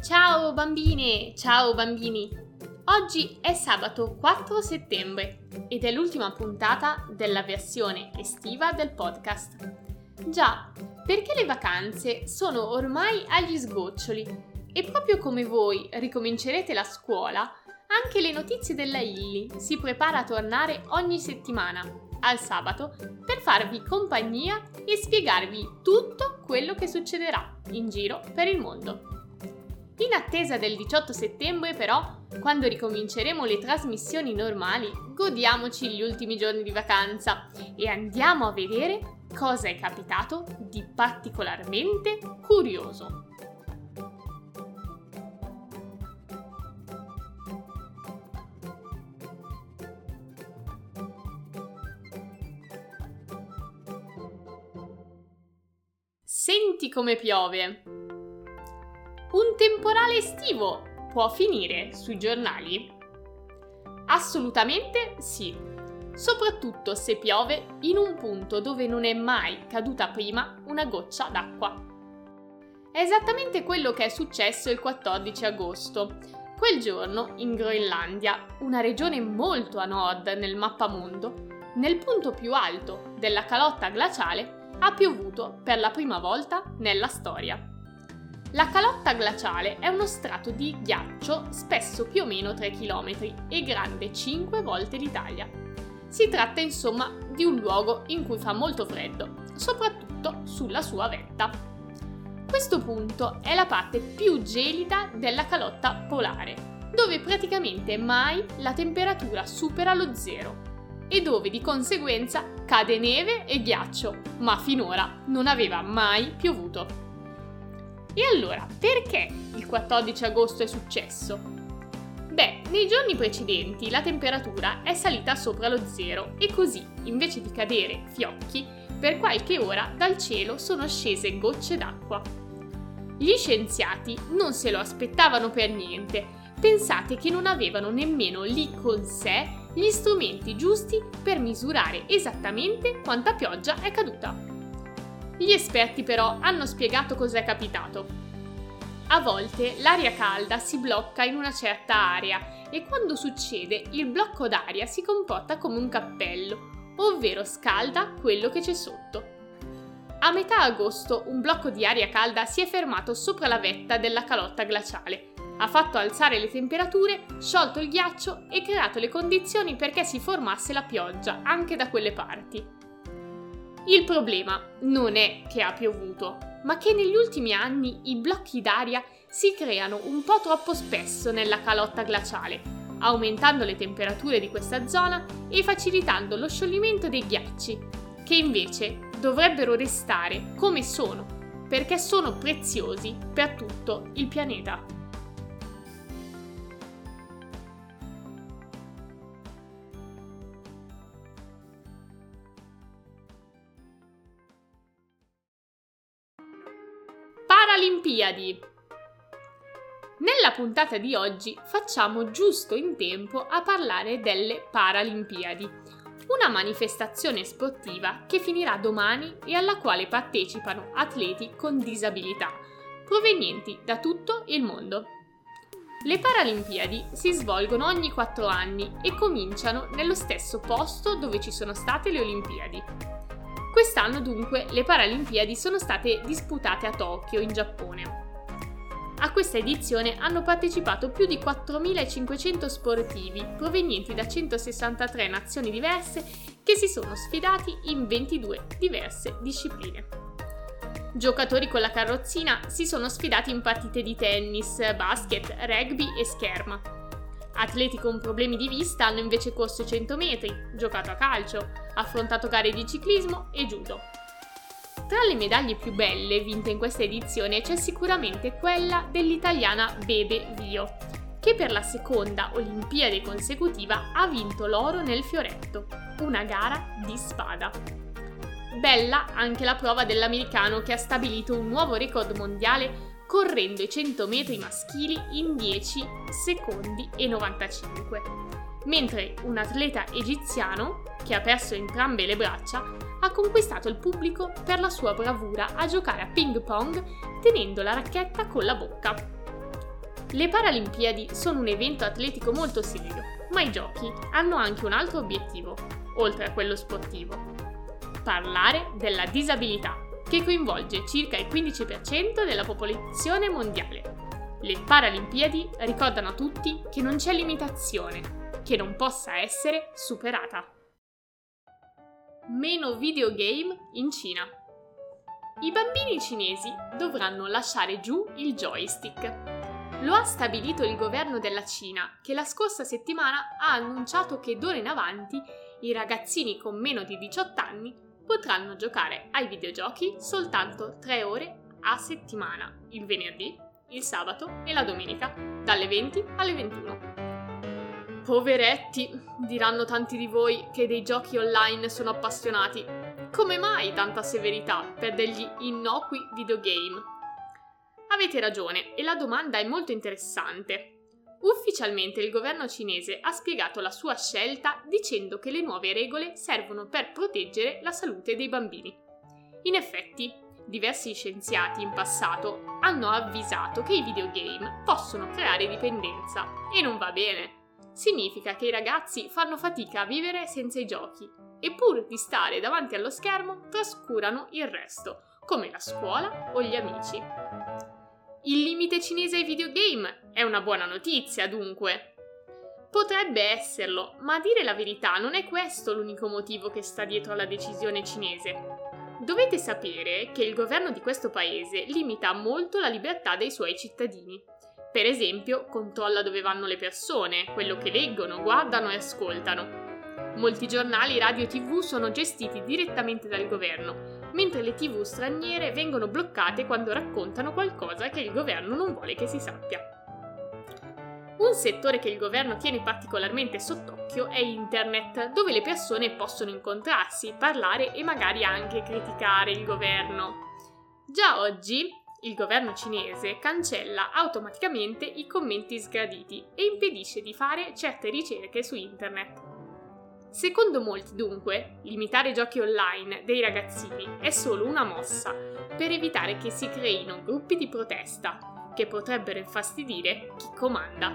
Ciao bambine, ciao bambini! Oggi è sabato 4 settembre ed è l'ultima puntata della versione estiva del podcast. Già, perché le vacanze sono ormai agli sgoccioli e proprio come voi ricomincerete la scuola, anche le notizie della Illy si prepara a tornare ogni settimana, al sabato, per farvi compagnia e spiegarvi tutto quello che succederà in giro per il mondo. In attesa del 18 settembre, però, quando ricominceremo le trasmissioni normali, godiamoci gli ultimi giorni di vacanza e andiamo a vedere cosa è capitato di particolarmente curioso. Senti come piove. Temporale estivo può finire sui giornali? Assolutamente sì, soprattutto se piove in un punto dove non è mai caduta prima una goccia d'acqua. È esattamente quello che è successo il 14 agosto. Quel giorno, in Groenlandia, una regione molto a nord nel mappamondo, nel punto più alto della calotta glaciale, ha piovuto per la prima volta nella storia. La calotta glaciale è uno strato di ghiaccio spesso più o meno 3 km e grande 5 volte l'Italia. Si tratta insomma di un luogo in cui fa molto freddo, soprattutto sulla sua vetta. Questo punto è la parte più gelida della calotta polare, dove praticamente mai la temperatura supera lo zero e dove di conseguenza cade neve e ghiaccio, ma finora non aveva mai piovuto. E allora, perché il 14 agosto è successo? Beh, nei giorni precedenti la temperatura è salita sopra lo zero e così, invece di cadere fiocchi, per qualche ora dal cielo sono scese gocce d'acqua. Gli scienziati non se lo aspettavano per niente. Pensate che non avevano nemmeno lì con sé gli strumenti giusti per misurare esattamente quanta pioggia è caduta. Gli esperti però hanno spiegato cos'è capitato. A volte l'aria calda si blocca in una certa area e quando succede il blocco d'aria si comporta come un cappello, ovvero scalda quello che c'è sotto. A metà agosto un blocco di aria calda si è fermato sopra la vetta della calotta glaciale ha fatto alzare le temperature, sciolto il ghiaccio e creato le condizioni perché si formasse la pioggia anche da quelle parti. Il problema non è che ha piovuto, ma che negli ultimi anni i blocchi d'aria si creano un po' troppo spesso nella calotta glaciale, aumentando le temperature di questa zona e facilitando lo scioglimento dei ghiacci, che invece dovrebbero restare come sono, perché sono preziosi per tutto il pianeta. Paralimpiadi. Nella puntata di oggi facciamo giusto in tempo a parlare delle Paralimpiadi, una manifestazione sportiva che finirà domani e alla quale partecipano atleti con disabilità, provenienti da tutto il mondo. Le Paralimpiadi si svolgono ogni 4 anni e cominciano nello stesso posto dove ci sono state le Olimpiadi, Quest'anno dunque le Paralimpiadi sono state disputate a Tokyo, in Giappone. A questa edizione hanno partecipato più di 4.500 sportivi provenienti da 163 nazioni diverse che si sono sfidati in 22 diverse discipline. Giocatori con la carrozzina si sono sfidati in partite di tennis, basket, rugby e scherma. Atleti con problemi di vista hanno invece corso 100 metri, giocato a calcio, affrontato gare di ciclismo e judo. Tra le medaglie più belle vinte in questa edizione c'è sicuramente quella dell'italiana Bebe Vio, che per la seconda Olimpiade consecutiva ha vinto l'oro nel fioretto, una gara di spada. Bella anche la prova dell'americano che ha stabilito un nuovo record mondiale correndo i 100 metri maschili in 10 secondi e 95, mentre un atleta egiziano, che ha perso entrambe le braccia, ha conquistato il pubblico per la sua bravura a giocare a ping pong tenendo la racchetta con la bocca. Le Paralimpiadi sono un evento atletico molto serio, ma i giochi hanno anche un altro obiettivo, oltre a quello sportivo. Parlare della disabilità, che coinvolge circa il 15% della popolazione mondiale. Le Paralimpiadi ricordano a tutti che non c'è limitazione, che non possa essere superata. Meno videogame in Cina. I bambini cinesi dovranno lasciare giù il joystick lo ha stabilito il governo della Cina, che la scorsa settimana ha annunciato che d'ora in avanti i ragazzini con meno di 18 anni potranno giocare ai videogiochi soltanto 3 ore a settimana, il venerdì, il sabato e la domenica, dalle 20 alle 21. Poveretti, diranno tanti di voi che dei giochi online sono appassionati. Come mai tanta severità per degli innocui videogame? Avete ragione e la domanda è molto interessante. Ufficialmente il governo cinese ha spiegato la sua scelta dicendo che le nuove regole servono per proteggere la salute dei bambini. In effetti, diversi scienziati in passato hanno avvisato che i videogame possono creare dipendenza e non va bene. Significa che i ragazzi fanno fatica a vivere senza i giochi e pur di stare davanti allo schermo trascurano il resto, come la scuola o gli amici. Il limite cinese ai videogame è una buona notizia, dunque. Potrebbe esserlo, ma a dire la verità non è questo l'unico motivo che sta dietro alla decisione cinese. Dovete sapere che il governo di questo paese limita molto la libertà dei suoi cittadini. Per esempio, controlla dove vanno le persone, quello che leggono, guardano e ascoltano. Molti giornali, radio e tv sono gestiti direttamente dal governo, mentre le tv straniere vengono bloccate quando raccontano qualcosa che il governo non vuole che si sappia. Un settore che il governo tiene particolarmente sott'occhio è Internet, dove le persone possono incontrarsi, parlare e magari anche criticare il governo. Già oggi il governo cinese cancella automaticamente i commenti sgraditi e impedisce di fare certe ricerche su Internet. Secondo molti, dunque, limitare i giochi online dei ragazzini è solo una mossa per evitare che si creino gruppi di protesta che potrebbero infastidire chi comanda.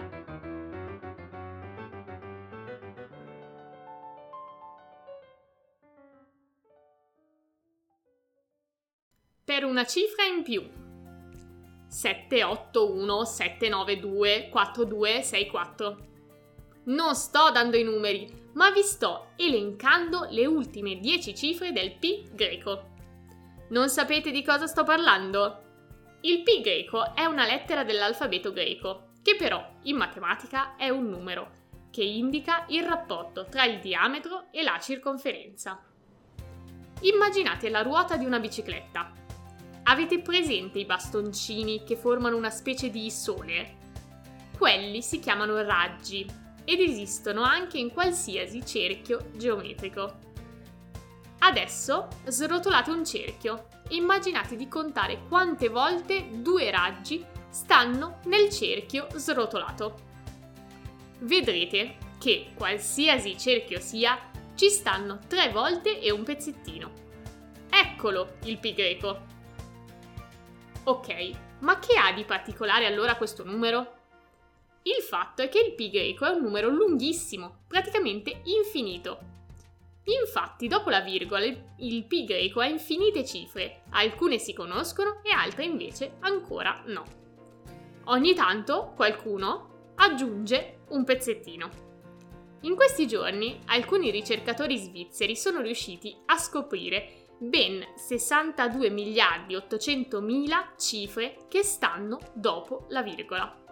Per una cifra in più 781 792 4264 Non sto dando i numeri, ma vi sto elencando le ultime 10 cifre del pi greco. Non sapete di cosa sto parlando? Il pi greco è una lettera dell'alfabeto greco, che però in matematica è un numero, che indica il rapporto tra il diametro e la circonferenza. Immaginate la ruota di una bicicletta. Avete presente i bastoncini che formano una specie di sole? Quelli si chiamano raggi ed esistono anche in qualsiasi cerchio geometrico. Adesso srotolate un cerchio e immaginate di contare quante volte due raggi stanno nel cerchio srotolato. Vedrete che qualsiasi cerchio sia, ci stanno tre volte e un pezzettino. Eccolo il pi greco. Ok, ma che ha di particolare allora questo numero? Il fatto è che il pi greco è un numero lunghissimo, praticamente infinito. Infatti, dopo la virgola, il pi greco ha infinite cifre, alcune si conoscono e altre invece ancora no. Ogni tanto qualcuno aggiunge un pezzettino. In questi giorni alcuni ricercatori svizzeri sono riusciti a scoprire ben 62 miliardi 800 mila cifre che stanno dopo la virgola.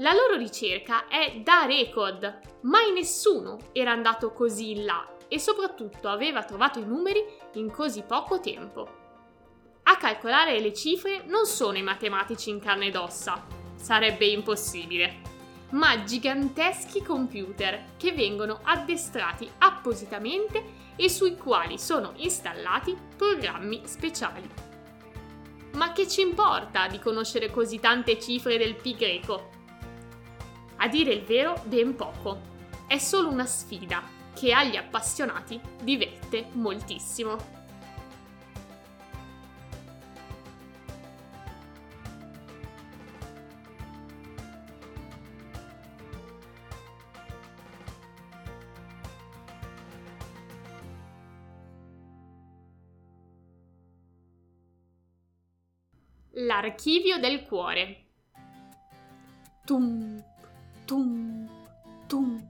La loro ricerca è da record, mai nessuno era andato così in là e soprattutto aveva trovato i numeri in così poco tempo. A calcolare le cifre non sono i matematici in carne ed ossa, sarebbe impossibile, ma giganteschi computer che vengono addestrati appositamente e sui quali sono installati programmi speciali. Ma che ci importa di conoscere così tante cifre del pi greco? a dire il vero ben poco. È solo una sfida che agli appassionati diverte moltissimo. L'archivio del cuore. Tum, tum, tum.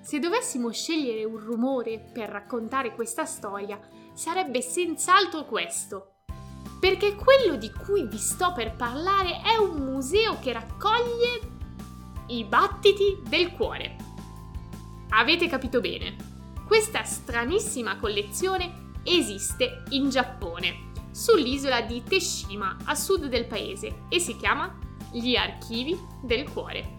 Se dovessimo scegliere un rumore per raccontare questa storia, sarebbe senz'altro questo. Perché quello di cui vi sto per parlare è un museo che raccoglie i battiti del cuore. Avete capito bene, questa stranissima collezione esiste in Giappone, sull'isola di Teshima, a sud del paese, e si chiama Gli Archivi del Cuore.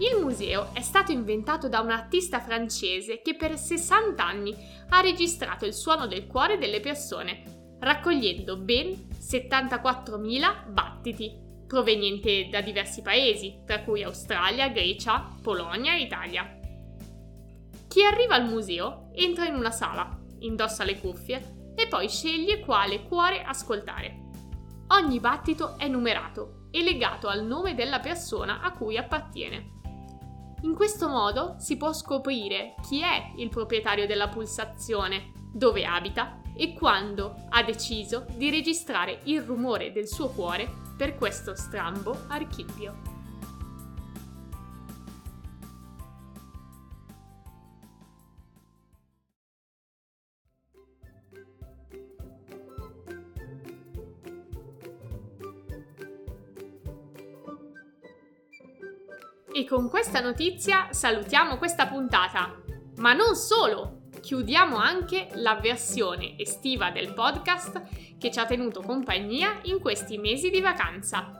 Il museo è stato inventato da un artista francese che per 60 anni ha registrato il suono del cuore delle persone, raccogliendo ben 74.000 battiti provenienti da diversi paesi, tra cui Australia, Grecia, Polonia e Italia. Chi arriva al museo entra in una sala, indossa le cuffie e poi sceglie quale cuore ascoltare. Ogni battito è numerato e legato al nome della persona a cui appartiene. In questo modo si può scoprire chi è il proprietario della pulsazione, dove abita e quando ha deciso di registrare il rumore del suo cuore per questo strambo archivio. Con questa notizia salutiamo questa puntata. Ma non solo! Chiudiamo anche la versione estiva del podcast che ci ha tenuto compagnia in questi mesi di vacanza.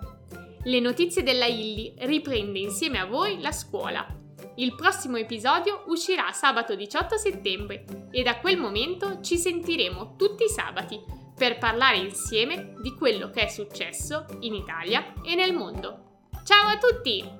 Le notizie della Illy riprende insieme a voi la scuola. Il prossimo episodio uscirà sabato 18 settembre e da quel momento ci sentiremo tutti i sabati per parlare insieme di quello che è successo in Italia e nel mondo. Ciao a tutti!